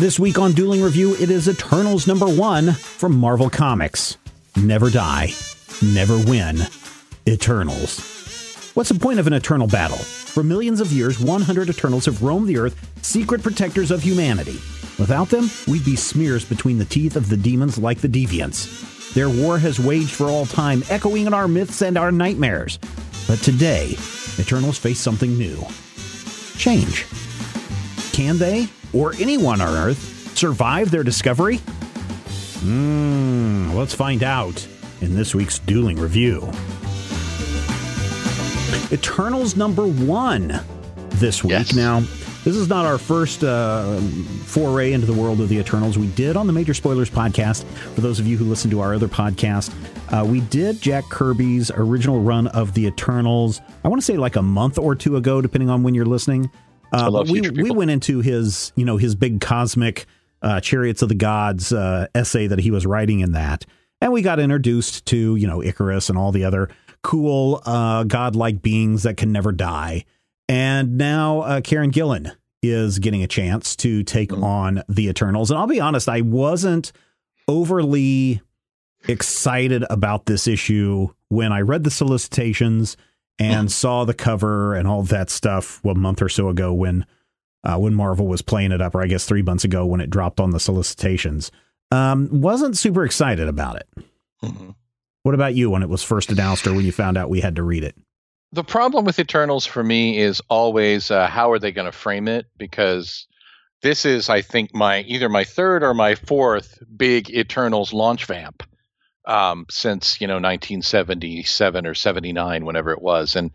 This week on Dueling Review, it is Eternals number one from Marvel Comics. Never die, never win. Eternals. What's the point of an eternal battle? For millions of years, 100 Eternals have roamed the earth, secret protectors of humanity. Without them, we'd be smears between the teeth of the demons like the Deviants. Their war has waged for all time, echoing in our myths and our nightmares. But today, Eternals face something new change. Can they, or anyone on Earth, survive their discovery? Hmm, let's find out in this week's Dueling Review. Eternals number one this week. Yes. Now, this is not our first uh, foray into the world of the Eternals. We did on the Major Spoilers podcast. For those of you who listen to our other podcast, uh, we did Jack Kirby's original run of the Eternals. I want to say like a month or two ago, depending on when you're listening. Uh, we we went into his you know his big cosmic uh, chariots of the gods uh, essay that he was writing in that, and we got introduced to you know Icarus and all the other cool uh, godlike beings that can never die. And now uh, Kieron Gillen is getting a chance to take Mm. on the Eternals. And I'll be honest, I wasn't overly excited about this issue when I read the solicitations and saw the cover and all that stuff a month or so ago when uh, when Marvel was playing it up, or I guess three months ago when it dropped on the solicitations. Um, wasn't super excited about it. Mhm. What about you when it was first announced or when you found out we had to read it? The problem with Eternals for me is always uh, how are they going to frame it? Because this is, I think, my either my third or my fourth big Eternals launch vamp um, since you know 1977 or 79, whenever it was. And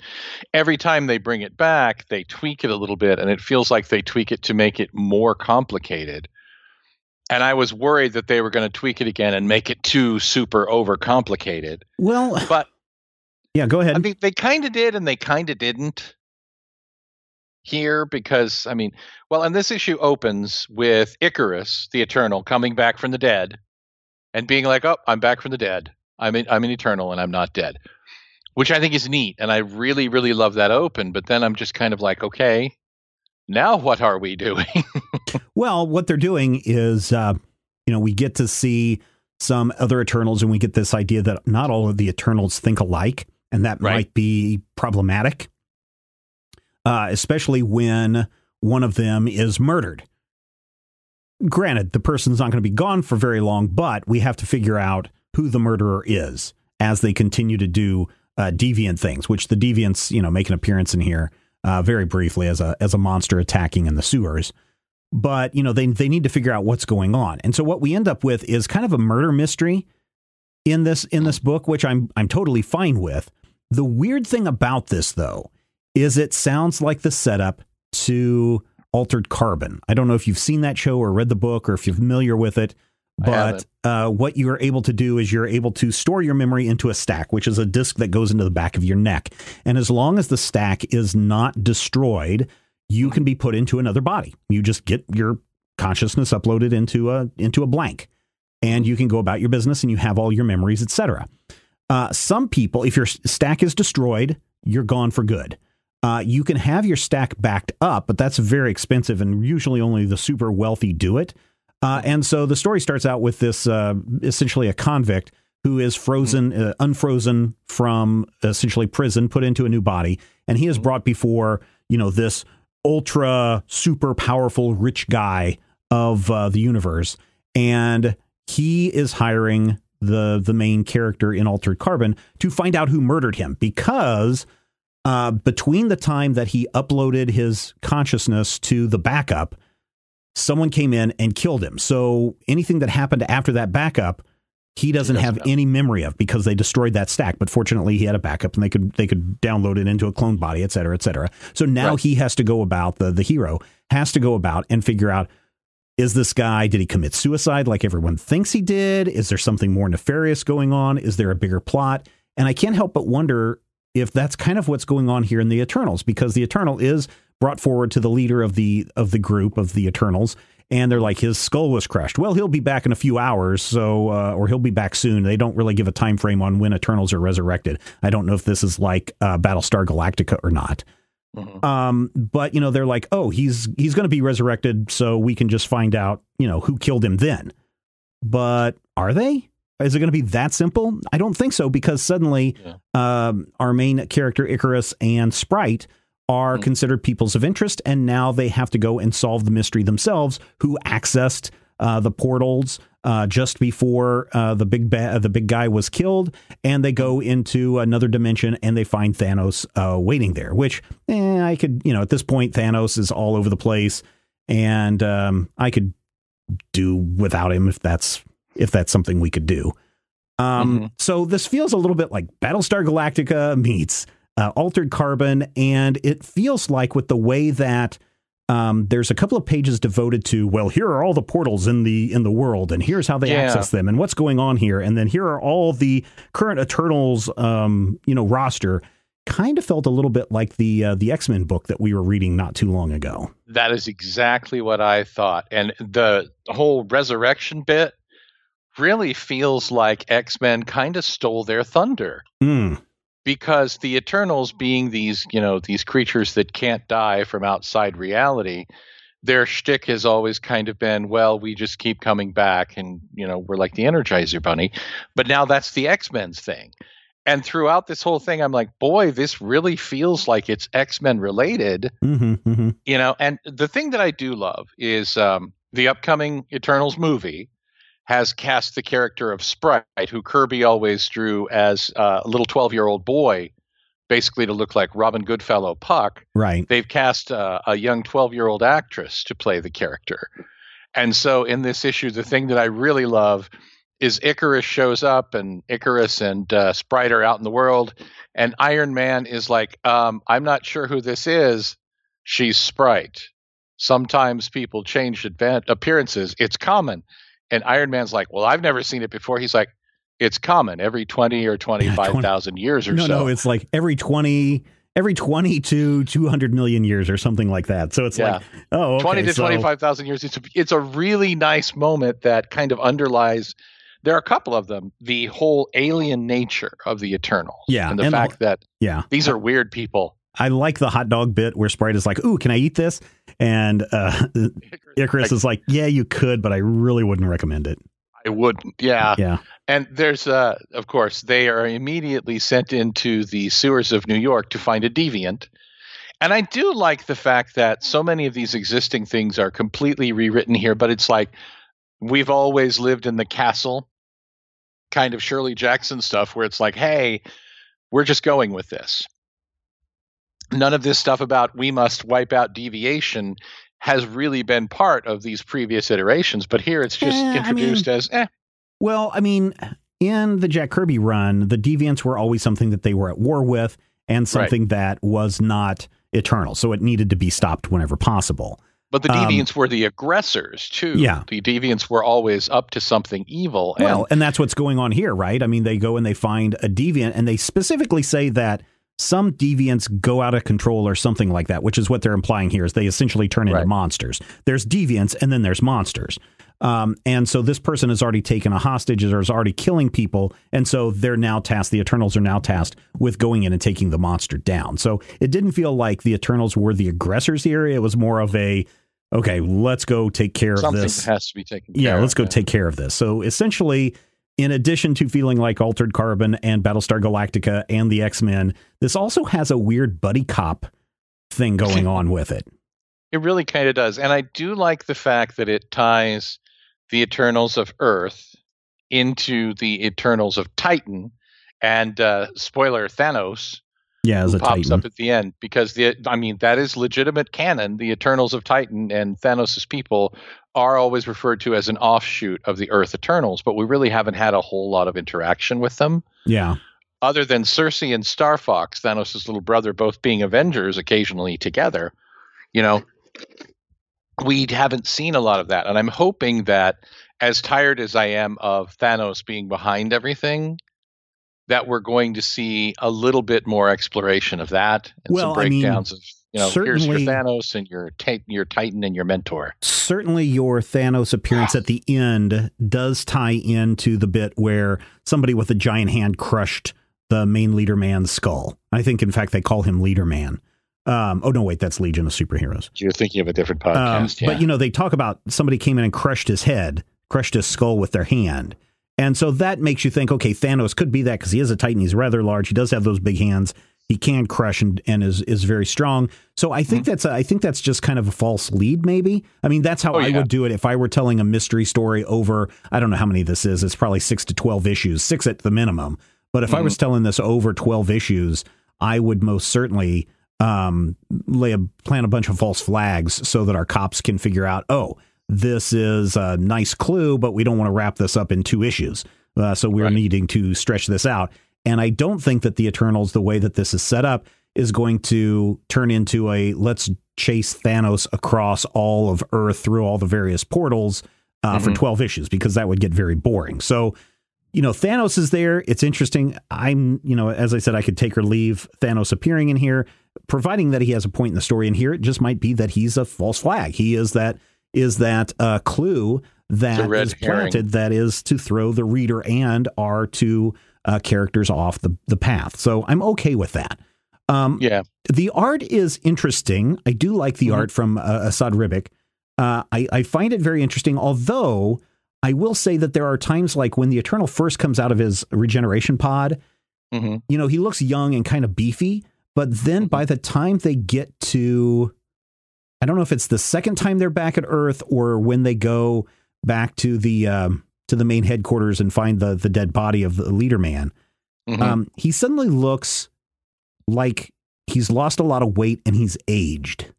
every time they bring it back, they tweak it a little bit, and it feels like they tweak it to make it more complicated. And I was worried that they were going to tweak it again and make it too super overcomplicated. Well, But yeah, go ahead. I mean, they kind of did and they kind of didn't here because, I mean, well, and this issue opens with Icarus, the Eternal, coming back from the dead and being like, oh, I'm back from the dead. I'm, in, I'm an Eternal and I'm not dead, which I think is neat. And I really, really love that open. But then I'm just kind of like, okay, now what are we doing? Well, what they're doing is, uh, you know, we get to see some other Eternals, and we get this idea that not all of the Eternals think alike, and that Right. might be problematic, uh, especially when one of them is murdered. Granted, the person's not going to be gone for very long, but we have to figure out who the murderer is as they continue to do uh, deviant things, which the deviants, you know, make an appearance in here uh, very briefly as a as a monster attacking in the sewers but you know they they need to figure out what's going on. And so what we end up with is kind of a murder mystery in this in this book, which I'm I'm totally fine with. The weird thing about this though is it sounds like the setup to Altered Carbon. I don't know if you've seen that show or read the book or if you're familiar with it, but uh, what you're able to do is you're able to store your memory into a stack, which is a disk that goes into the back of your neck. And as long as the stack is not destroyed, you can be put into another body. You just get your consciousness uploaded into a into a blank, and you can go about your business and you have all your memories, etc. Uh, some people, if your stack is destroyed, you're gone for good. Uh, you can have your stack backed up, but that's very expensive, and usually only the super wealthy do it. Uh, and so the story starts out with this uh, essentially a convict who is frozen, uh, unfrozen from essentially prison, put into a new body, and he is brought before you know this ultra super powerful rich guy of uh, the universe, and he is hiring the the main character in Altered Carbon to find out who murdered him because uh, between the time that he uploaded his consciousness to the backup, someone came in and killed him. So anything that happened after that backup, he doesn't, doesn't have know. any memory of because they destroyed that stack. But fortunately, he had a backup and they could they could download it into a clone body, et cetera, et cetera. So now Right. he has to go about the the hero has to go about and figure out is this guy did he commit suicide like everyone thinks he did? Is there something more nefarious going on? Is there a bigger plot? And I can't help but wonder if that's kind of what's going on here in the Eternals because the Eternal is brought forward to the leader of the of the group of the Eternals and they're like his skull was crushed. Well, he'll be back in a few hours, so uh, or he'll be back soon. They don't really give a time frame on when Eternals are resurrected. I don't know if this is like uh, Battlestar Galactica or not. Mm-hmm. Um, but you know, they're like, oh, he's he's going to be resurrected, so we can just find out, you know, who killed him then. But are they? Is it going to be that simple? I don't think so, because suddenly yeah. um, our main character Icarus and Sprite are mm-hmm. considered peoples of interest, and now they have to go and solve the mystery themselves. Who accessed uh, the portals uh, just before uh, the big ba- the big guy was killed, and they go into another dimension and they find Thanos uh, waiting there. Which eh, I could, you know, at this point Thanos is all over the place, and um, I could do without him if that's if that's something we could do. Um, mm-hmm. So this feels a little bit like Battlestar Galactica meets uh, Altered Carbon, and it feels like with the way that um, there's a couple of pages devoted to well here are all the portals in the in the world and here's how they yeah. access them and what's going on here and then here are all the current eternals um, you know roster kind of felt a little bit like the uh, the x-men book that we were reading not too long ago that is exactly what i thought and the whole resurrection bit really feels like x-men kind of stole their thunder mm because the Eternals, being these you know these creatures that can't die from outside reality, their shtick has always kind of been, well, we just keep coming back, and you know we're like the Energizer Bunny. But now that's the X Men's thing, and throughout this whole thing, I'm like, boy, this really feels like it's X Men related. Mm-hmm, mm-hmm. You know, and the thing that I do love is um, the upcoming Eternals movie has cast the character of Sprite, who Kirby always drew as uh, a little 12 year old boy, basically to look like Robin Goodfellow Puck. Right. They've cast uh, a young 12 year old actress to play the character. And so in this issue, the thing that I really love is Icarus shows up, and Icarus and uh, Sprite are out in the world, and Iron Man is like, um, I'm not sure who this is. She's Sprite. Sometimes people change advan- appearances. It's common. And Iron Man's like, well, I've never seen it before. He's like, it's common every 20 or 25,000 years or no, so. No, it's like every 20, every 20 to 200 million years or something like that. So it's yeah. like, oh, okay, 20 to so. 25,000 years. It's a, it's a really nice moment that kind of underlies, there are a couple of them, the whole alien nature of the Eternals. Yeah. And the and fact the, that yeah. these are weird people. I like the hot dog bit where Sprite is like, "Ooh, can I eat this?" And uh, Icarus is like, "Yeah, you could, but I really wouldn't recommend it." I wouldn't. Yeah. Yeah. And there's, uh, of course, they are immediately sent into the sewers of New York to find a deviant. And I do like the fact that so many of these existing things are completely rewritten here, but it's like we've always lived in the castle kind of Shirley Jackson stuff where it's like, hey, we're just going with this none of this stuff about we must wipe out deviation has really been part of these previous iterations, but here it's just eh, introduced I mean, as eh. Well, I mean, in the Jack Kirby run, the deviants were always something that they were at war with and something right. that was not eternal. So it needed to be stopped whenever possible. But the um, deviants um, were the aggressors too. Yeah. The deviants were always up to something evil. Well, and, and that's what's going on here, right? I mean, they go and they find a deviant and they specifically say that some deviants go out of control or something like that, which is what they're implying here is they essentially turn into right. monsters. There's deviants and then there's monsters. Um, and so this person has already taken a hostage or is already killing people. And so they're now tasked, the Eternals are now tasked with going in and taking the monster down. So it didn't feel like the Eternals were the aggressors here. It was more of a, okay, let's go take care Something of this. Something has to be taken Yeah, let's go yeah. take care of this. So essentially, in addition to feeling like Altered Carbon and Battlestar Galactica and the X Men, this also has a weird buddy cop thing going on with it. It really kind of does. And I do like the fact that it ties the Eternals of Earth into the Eternals of Titan. And uh, spoiler Thanos yeah, as a pops Titan. up at the end because the I mean that is legitimate canon. The Eternals of Titan and Thanos' people are always referred to as an offshoot of the Earth Eternals, but we really haven't had a whole lot of interaction with them. Yeah. Other than Sersi and Star Fox, Thanos' little brother, both being Avengers occasionally together, you know, we haven't seen a lot of that. And I'm hoping that, as tired as I am of Thanos being behind everything, that we're going to see a little bit more exploration of that and well, some breakdowns I mean, of you know here's your Thanos and your your Titan and your mentor. Certainly, your Thanos appearance at the end does tie into the bit where somebody with a giant hand crushed the main leader man's skull. I think, in fact, they call him Leader Man. Um, oh no, wait, that's Legion of Superheroes. You're thinking of a different podcast, um, yeah. But you know, they talk about somebody came in and crushed his head, crushed his skull with their hand, and so that makes you think, okay, Thanos could be that because he is a Titan. He's rather large. He does have those big hands. He can crush and, and is is very strong. So I think mm-hmm. that's a, I think that's just kind of a false lead. Maybe I mean that's how oh, I yeah. would do it if I were telling a mystery story over. I don't know how many this is. It's probably six to twelve issues, six at the minimum. But if mm-hmm. I was telling this over twelve issues, I would most certainly um, lay a plant a bunch of false flags so that our cops can figure out, oh, this is a nice clue, but we don't want to wrap this up in two issues. Uh, so we're right. needing to stretch this out. And I don't think that the Eternals, the way that this is set up, is going to turn into a let's chase Thanos across all of Earth through all the various portals uh, mm-hmm. for 12 issues because that would get very boring. So, you know, Thanos is there. It's interesting. I'm, you know, as I said, I could take or leave Thanos appearing in here, providing that he has a point in the story. And here it just might be that he's a false flag. He is that is that uh, clue that is planted that is to throw the reader and our two uh, characters off the, the path. So I'm okay with that. Um, yeah. The art is interesting. I do like the mm-hmm. art from uh, Esad Ribic. Uh, I, I find it very interesting, although I will say that there are times like when the Eternal first comes out of his regeneration pod, mm-hmm. you know, he looks young and kind of beefy. But then mm-hmm. by the time they get to I don't know if it's the second time they're back at Earth or when they go back to the um, to the main headquarters and find the the dead body of the leader man. Mm-hmm. Um, he suddenly looks like he's lost a lot of weight and he's aged.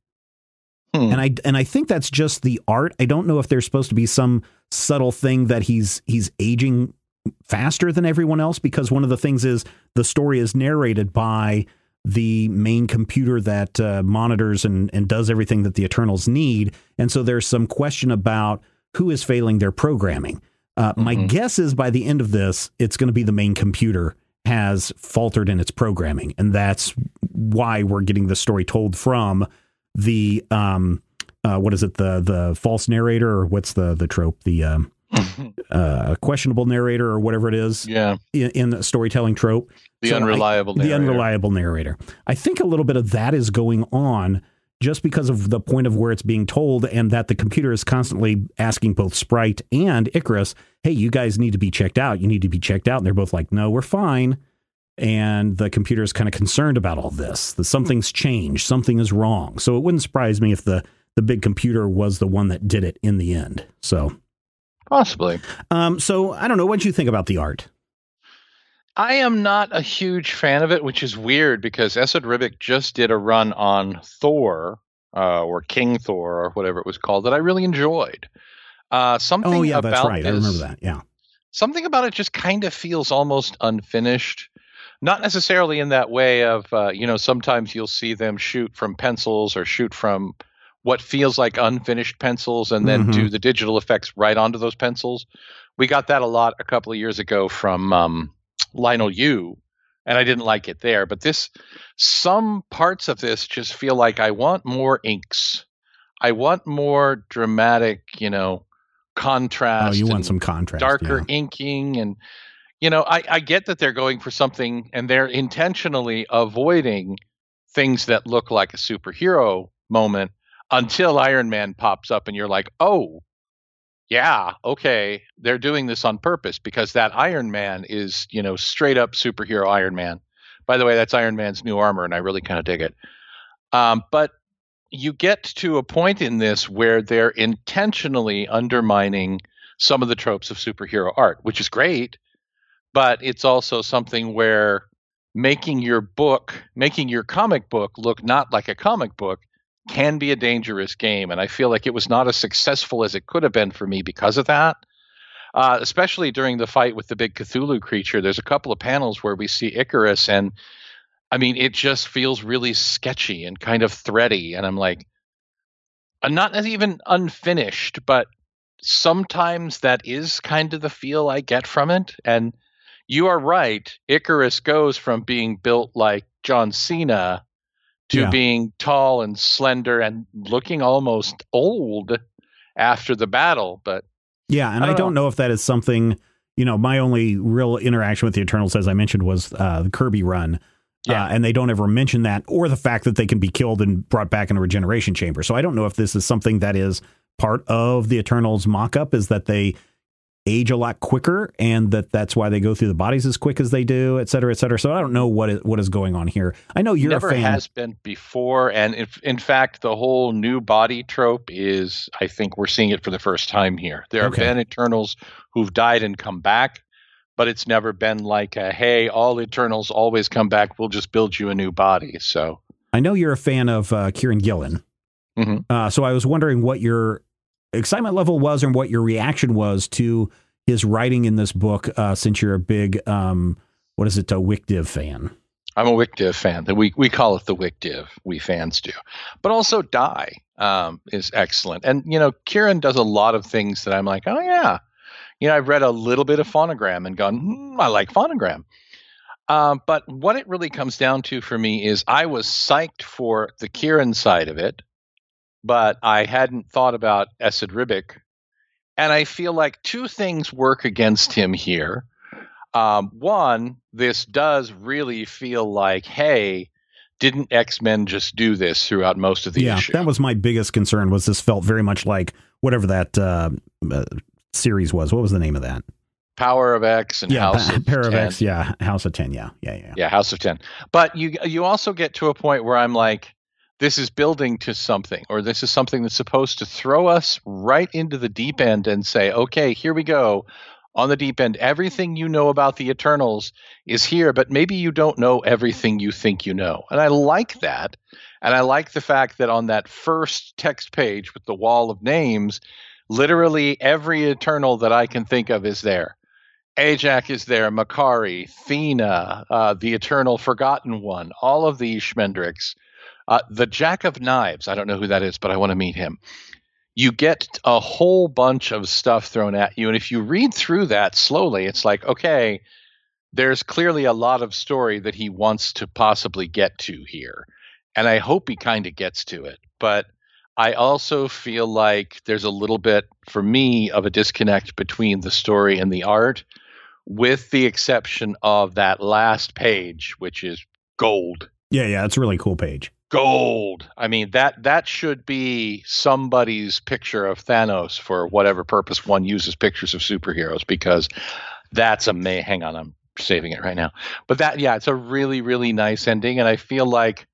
Hmm. And I and I think that's just the art. I don't know if there's supposed to be some subtle thing that he's he's aging faster than everyone else because one of the things is the story is narrated by the main computer that uh, monitors and, and does everything that the Eternals need. And so there's some question about who is failing their programming. Uh, mm-hmm. My guess is by the end of this, it's going to be the main computer has faltered in its programming, and that's why we're getting the story told from the um, uh, what is it the the false narrator or what's the the trope the um, uh, questionable narrator or whatever it is. Yeah. In, in the storytelling trope. The so unreliable I, The unreliable narrator. I think a little bit of that is going on just because of the point of where it's being told and that the computer is constantly asking both Sprite and Icarus, hey, you guys need to be checked out. You need to be checked out. And they're both like, no, we're fine. And the computer is kind of concerned about all this, that something's changed, something is wrong. So it wouldn't surprise me if the, the big computer was the one that did it in the end. So Possibly. Um, so I don't know. What do you think about the art? I am not a huge fan of it, which is weird because Esad Ribic just did a run on Thor uh, or King Thor or whatever it was called that I really enjoyed. Uh, something oh yeah, that's right. This, I remember that. Yeah. Something about it just kind of feels almost unfinished. Not necessarily in that way of uh, you know sometimes you'll see them shoot from pencils or shoot from what feels like unfinished pencils and then mm-hmm. do the digital effects right onto those pencils. We got that a lot a couple of years ago from um, Leinil Yu, and I didn't like it there. But this, some parts of this just feel like I want more inks. I want more dramatic, you know, oh, contrast. Oh, you want some contrast, darker yeah. inking, and you know, I, I get that they're going for something, and they're intentionally avoiding things that look like a superhero moment until Iron Man pops up and you're like, oh, yeah, okay, they're doing this on purpose because that Iron Man is, you know, straight up superhero Iron Man. By the way, that's Iron Man's new armor, and I really kind of dig it. Um, but you get to a point in this where they're intentionally undermining some of the tropes of superhero art, which is great, but it's also something where making your book, making your comic book look not like a comic book can be a dangerous game. And I feel like it was not as successful as it could have been for me because of that. Uh, especially during the fight with the big Cthulhu creature, there's a couple of panels where we see Icarus, and I mean, it just feels really sketchy and kind of thready. And I'm like, I'm not even unfinished, but sometimes that is kind of the feel I get from it. And you are right. Icarus goes from being built like John Cena to yeah. being tall and slender and looking almost old after the battle. But yeah, and I don't, I don't know. know. if that is something. You know, my only real interaction with the Eternals, as I mentioned, was uh, the Kirby run. Yeah. Uh, and they don't ever mention that or the fact that they can be killed and brought back in a regeneration chamber. So I don't know if this is something that is part of the Eternals mock up is that they age a lot quicker and that that's why they go through the bodies as quick as they do, et cetera, et cetera. So I don't know what is, what is going on here. I know you're Never a fan. has been before. And if, in fact, the whole new body trope is, I think we're seeing it for the first time here. There have been Eternals who've died and come back, but it's never been like, a, hey, all Eternals always come back. We'll just build you a new body. So I know you're a fan of uh, Kieron Gillen. Mm-hmm. Uh, so I was wondering what your excitement level was and what your reaction was to his writing in this book uh, since you're a big um, what is it a Wicdiv fan? I'm a Wicdiv fan. We, we call it the Wicdiv we fans do. But also die um, is excellent. And you know Kieron does a lot of things that i'm like oh yeah. You know i've read a little bit of phonogram and gone hmm, i like phonogram um, but what it really comes down to for me is I was psyched for the Kieron side of it, but I hadn't thought about Esad Ribic. And I feel like two things work against him here. Um, one, this does really feel like, hey, didn't X Men just do this throughout most of the yeah, issue? that was my biggest concern. Was this felt very much like whatever that uh, uh, series was? What was the name of that? Power of X and yeah, House of Power 10. of X, yeah, House of Ten, yeah, yeah, yeah, yeah, House of Ten. But you you also get to a point where I'm like, this is building to something, or this is something that's supposed to throw us right into the deep end and say, okay, here we go. On the deep end, everything you know about the Eternals is here, but maybe you don't know everything you think you know. And I like that. And I like the fact that on that first text page with the wall of names, literally every Eternal that I can think of is there. Ajak is there, Makkari, Thena, uh, the Eternal Forgotten One, all of the Schmendricks uh, the Jack of Knives, I don't know who that is, but I want to meet him. You get a whole bunch of stuff thrown at you. And if you read through that slowly, it's like, okay, there's clearly a lot of story that he wants to possibly get to here. And I hope he kind of gets to it. But I also feel like there's a little bit, for me, of a disconnect between the story and the art, with the exception of that last page, which is gold. Yeah, yeah, it's a really cool page gold. I mean that that should be somebody's picture of Thanos for whatever purpose one uses pictures of superheroes because that's a may hang on I'm saving it right now. But that yeah, it's a really really nice ending and I feel like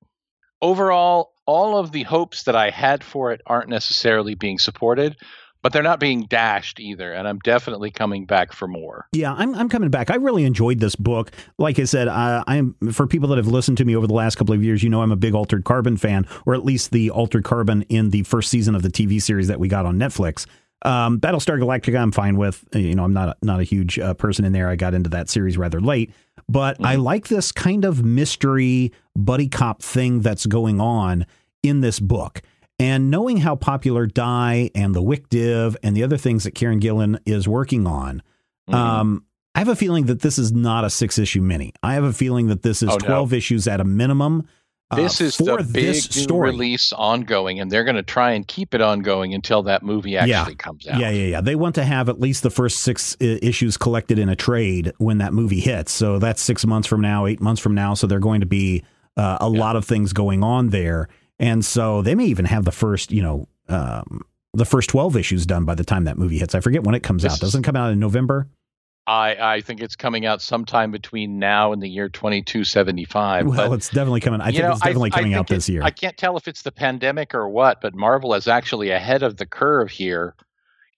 overall all of the hopes that I had for it aren't necessarily being supported, but they're not being dashed either. And I'm definitely coming back for more. Yeah, I'm, I'm coming back. I really enjoyed this book. Like I said, uh, I'm for people that have listened to me over the last couple of years, you know, I'm a big Altered Carbon fan, or at least the Altered Carbon in the first season of the TV series that we got on Netflix. Um, Battlestar Galactica, I'm fine with. You know, I'm not a, not a huge uh, person in there. I got into that series rather late, but mm-hmm. I like this kind of mystery buddy cop thing that's going on in this book. And knowing how popular Die and the Wick Div and the other things that Kieron Gillen is working on, mm-hmm. um, I have a feeling that this is not a six issue mini. I have a feeling that this is oh, 12 no. issues at a minimum. Uh, this is the big story. release ongoing, and they're going to try and keep it ongoing until that movie actually yeah. comes out. Yeah, yeah, yeah. They want to have at least the first six I- issues collected in a trade when that movie hits. So that's six months from now, eight months from now. So they're going to be uh, a yeah. lot of things going on there. And so they may even have the first, you know, um, the first 12 issues done by the time that movie hits. I forget when it comes this out. Doesn't it come out in November? I, I think it's coming out sometime between now and the year 2275. Well, but, it's definitely coming. I think know, it's definitely I, coming I out this year. I can't tell if it's the pandemic or what, but Marvel is actually ahead of the curve here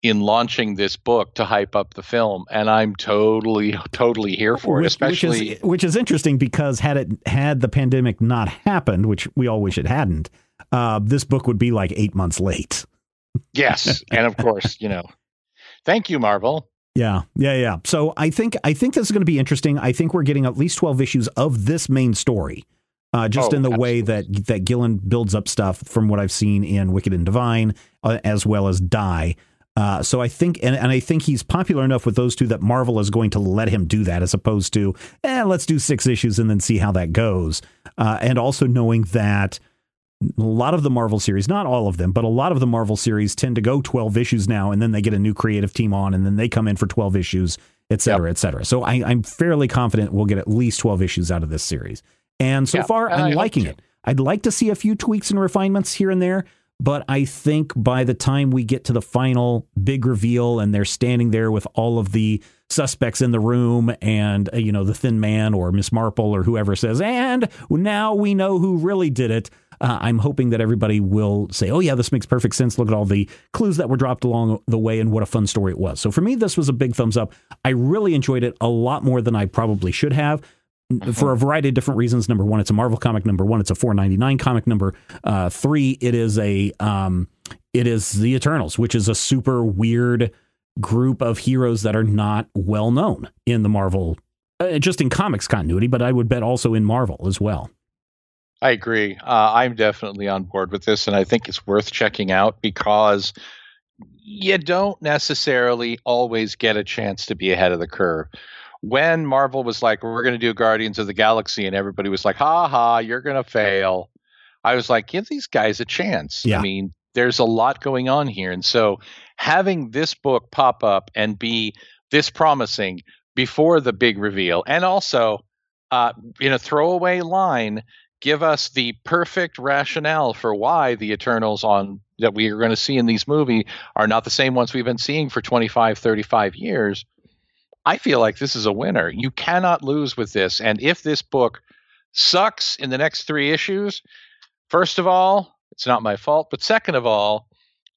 in launching this book to hype up the film, and I'm totally, totally here for it. Especially, which is, which is interesting because had it had the pandemic not happened, which we all wish it hadn't, uh, this book would be like eight months late. yes, and of course, you know, thank you, Marvel. Yeah, yeah, yeah. So I think I think this is going to be interesting. I think we're getting at least twelve issues of this main story. Uh, just oh, in the absolutely. way that that Gillen builds up stuff from what I've seen in Wicked and Divine, uh, as well as Die. Uh, so I think, and, and I think he's popular enough with those two that Marvel is going to let him do that, as opposed to, eh, let's do six issues and then see how that goes. Uh, and also knowing that a lot of the Marvel series, not all of them, but a lot of the Marvel series tend to go 12 issues now, and then they get a new creative team on, and then they come in for 12 issues, et cetera, yep. et cetera. So I, I'm fairly confident we'll get at least 12 issues out of this series. And so far, and I'm liking it. I'd like to see a few tweaks and refinements here and there, but I think by the time we get to the final big reveal and they're standing there with all of the suspects in the room and, uh, you know, the thin man or Miss Marple or whoever says, and now we know who really did it. Uh, I'm hoping that everybody will say, oh, yeah, this makes perfect sense. Look at all the clues that were dropped along the way and what a fun story it was. So for me, this was a big thumbs up. I really enjoyed it a lot more than I probably should have for a variety of different reasons. Number one, it's a Marvel comic. Number one, it's a 4.99 comic. Number uh, three, it is a um, it is the Eternals, which is a super weird group of heroes that are not well known in the Marvel, uh, just in comics continuity, but I would bet also in Marvel as well. I agree. Uh, I'm definitely on board with this, and I think it's worth checking out because you don't necessarily always get a chance to be ahead of the curve. When Marvel was like, "We're going to do Guardians of the Galaxy," and everybody was like, "Ha ha, you're going to fail," I was like, "Give these guys a chance." Yeah. I mean, there's a lot going on here, and so having this book pop up and be this promising before the big reveal, and also uh, in a throwaway line give us the perfect rationale for why the Eternals on that we are going to see in these movies are not the same ones we've been seeing for 25, 35 years. I feel like this is a winner. You cannot lose with this. And if this book sucks in the next three issues, first of all, it's not my fault. But second of all,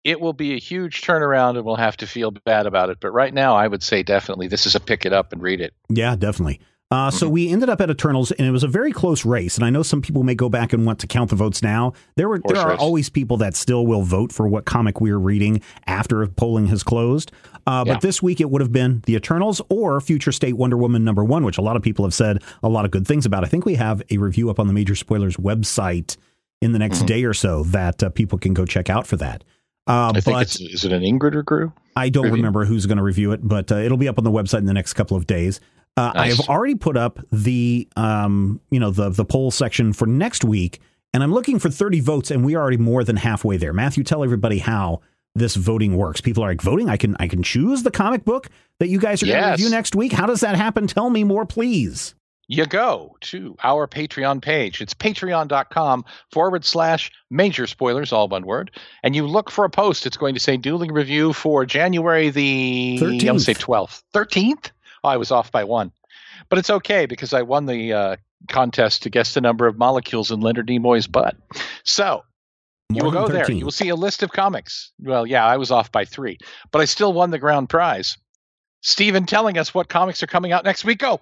it will be a huge turnaround and we'll have to feel bad about it. But right now, I would say definitely this is a pick it up and read it. Yeah, definitely. Uh, so we ended up at Eternals, and it was a very close race. And I know some people may go back and want to count the votes now. There were there are race. always people that still will vote for what comic we're reading after polling has closed. Uh, Yeah. But this week it would have been the Eternals or Future State Wonder Woman number one, which a lot of people have said a lot of good things about. I think we have a review up on the Major Spoilers website in the next Mhm. day or so that uh, people can go check out for that. Uh, I think but it's is it an Ingrid or Grew? I don't remember who's going to review it, but uh, it'll be up on the website in the next couple of days. Uh, I have already put up the um, you know the the poll section for next week, and I'm looking for 30 votes, and we are already more than halfway there. Matthew, tell everybody how this voting works. People are like voting. I can I can choose the comic book that you guys are going to review next week. How does that happen? Tell me more, please. You go to our Patreon page. It's patreon.com forward slash major spoilers, all one word. And you look for a post. It's going to say dueling review for January the 13th. I'm say 12th. 13th? Oh, I was off by one. But it's okay because I won the uh, contest to guess the number of molecules in Leonard Nimoy's butt. So you will go there. You will see a list of comics. Well, yeah, I was off by three, but I still won the grand prize. Stephen telling us what comics are coming out next week. Go.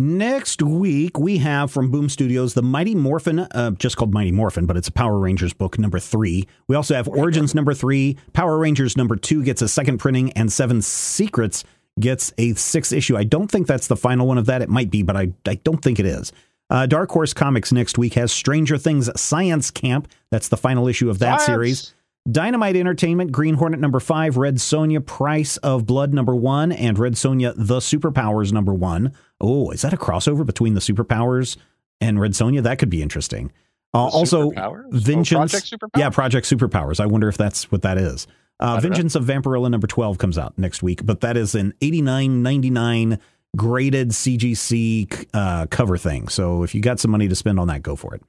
Next week, we have from Boom Studios the Mighty Morphin, uh, just called Mighty Morphin, but it's a Power Rangers book number three. We also have Origins number three, Power Rangers number two gets a second printing, and Seven Secrets gets a sixth issue. I don't think that's the final one of that. It might be, but I, I don't think it is. Uh, Dark Horse Comics next week has Stranger Things Science Camp. That's the final issue of that Science. series. Dynamite Entertainment, Green Hornet number five, Red Sonja, Price of Blood number one, and Red Sonja, The Superpowers number one. Oh, is that a crossover between the Superpowers and Red Sonja? That could be interesting. Uh, also? Oh, Vengeance. Project Superpowers? Yeah, Project Superpowers. I wonder if that's what that is. Uh, don't know. Vengeance of Vampirella number 12 comes out next week, but that is an 89.99 graded CGC uh, cover thing. So if you got some money to spend on that, go for it.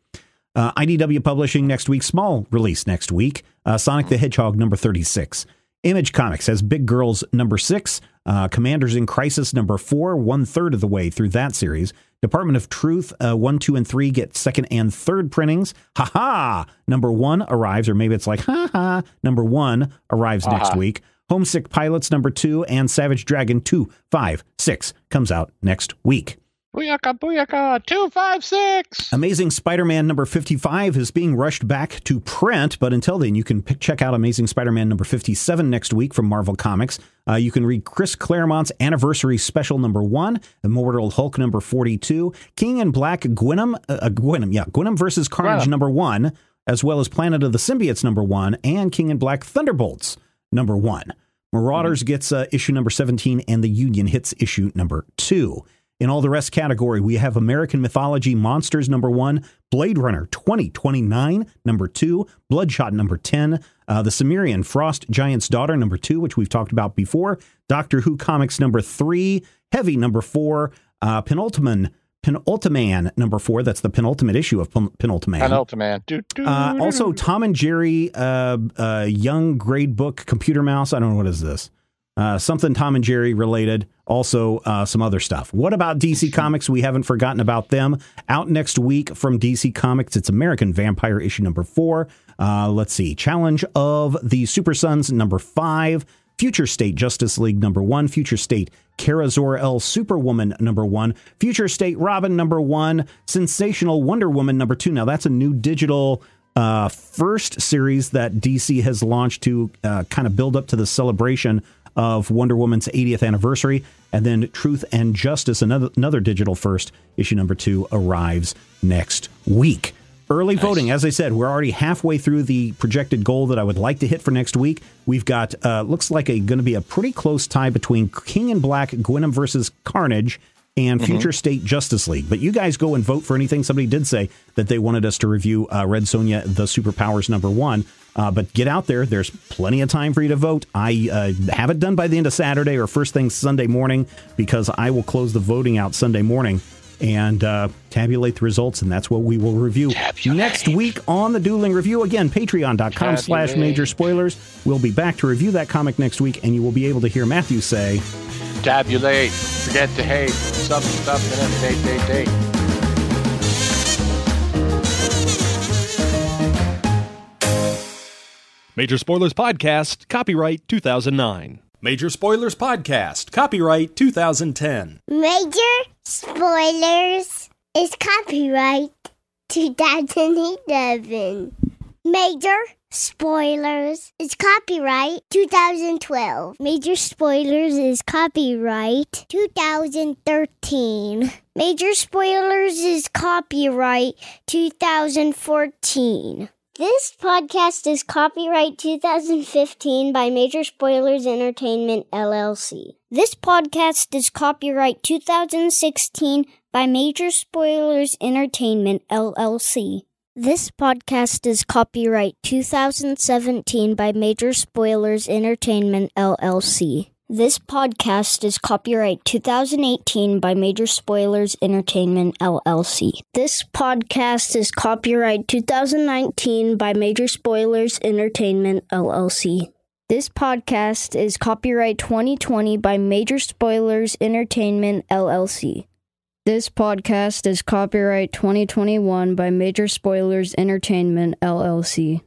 Uh, IDW Publishing next week, small release next week. Uh, Sonic the Hedgehog number 36. Image Comics has Big Girls number six, uh, Commanders in Crisis number four, one third of the way through that series. Department of Truth uh, one, two, and three get second and third printings. Ha ha! Number one arrives, or maybe it's like ha ha. Number one arrives next Ha-ha. week. Homesick Pilots number two and Savage Dragon two, five, six comes out next week. Booyaka, booyaka, 256. Amazing Spider Man number 55 is being rushed back to print, but until then, you can pick, check out Amazing Spider Man number 57 next week from Marvel Comics. Uh, you can read Chris Claremont's anniversary special number one, Immortal Hulk number 42, King and Black Gwenom, uh, uh, Gwenom, yeah, Gwenom versus Carnage Gwenom. number one, as well as Planet of the Symbiotes number one, and King and Black Thunderbolts number one. Marauders gets uh, issue number 17, and the Union hits issue number two. In all the rest category, we have American Mythology Monsters number one, Blade Runner 2029 number two, Bloodshot number 10, uh, The Cimmerian Frost Giant's Daughter number two, which we've talked about before, Doctor Who Comics number three, Heavy number four, uh, Penultimate Penultiman number four. That's the penultimate issue of Penultiman. Penultiman. Uh, also, Tom and Jerry, uh, uh, Young Grade Book, Computer Mouse. I don't know what is this. Uh, something Tom and Jerry related. Also, uh, some other stuff. What about DC Comics? We haven't forgotten about them. Out next week from DC Comics, it's American Vampire issue number four. Uh, let's see. Challenge of the Super Sons number five. Future State Justice League number one, Future State Kara Zor-El Superwoman number one, Future State Robin number one, Sensational Wonder Woman number two. Now that's a new digital uh, first series that DC has launched to uh, kind of build up to the celebration of Wonder Woman's 80th anniversary. And then Truth and Justice, another, another digital first, issue number two, arrives next week. Early nice. voting, as I said, we're already halfway through the projected goal that I would like to hit for next week. We've got uh, looks like a going to be a pretty close tie between King and Black, Gwenom versus Carnage, and mm-hmm. Future State Justice League. But you guys go and vote for anything. Somebody did say that they wanted us to review uh, Red Sonja, the Superpowers number one. Uh, but get out there. There's plenty of time for you to vote. I uh, have it done by the end of Saturday or first thing Sunday morning because I will close the voting out Sunday morning and uh, tabulate the results, and that's what we will review tabulate. next week on the Dueling Review. Again, patreon.com slash major spoilers. We'll be back to review that comic next week, and you will be able to hear Matthew say, Tabulate, forget to hate, stuff, stuff, and then date, date, date. Major Spoilers Podcast, copyright 2009. Major Spoilers Podcast, copyright 2010. Major Spoilers is copyright 2011. Major Spoilers is copyright 2012. Major Spoilers is copyright 2013. Major Spoilers is copyright 2014. This podcast is copyright 2015 by Major Spoilers Entertainment LLC. This podcast is copyright 2016 by Major Spoilers Entertainment LLC. This podcast is copyright 2017 by Major Spoilers Entertainment LLC. This podcast is copyright 2018 by Major Spoilers Entertainment LLC. This podcast is copyright 2019 by Major Spoilers Entertainment LLC. This podcast is copyright 2020 by Major Spoilers Entertainment LLC. This podcast is copyright 2021 by Major Spoilers Entertainment LLC.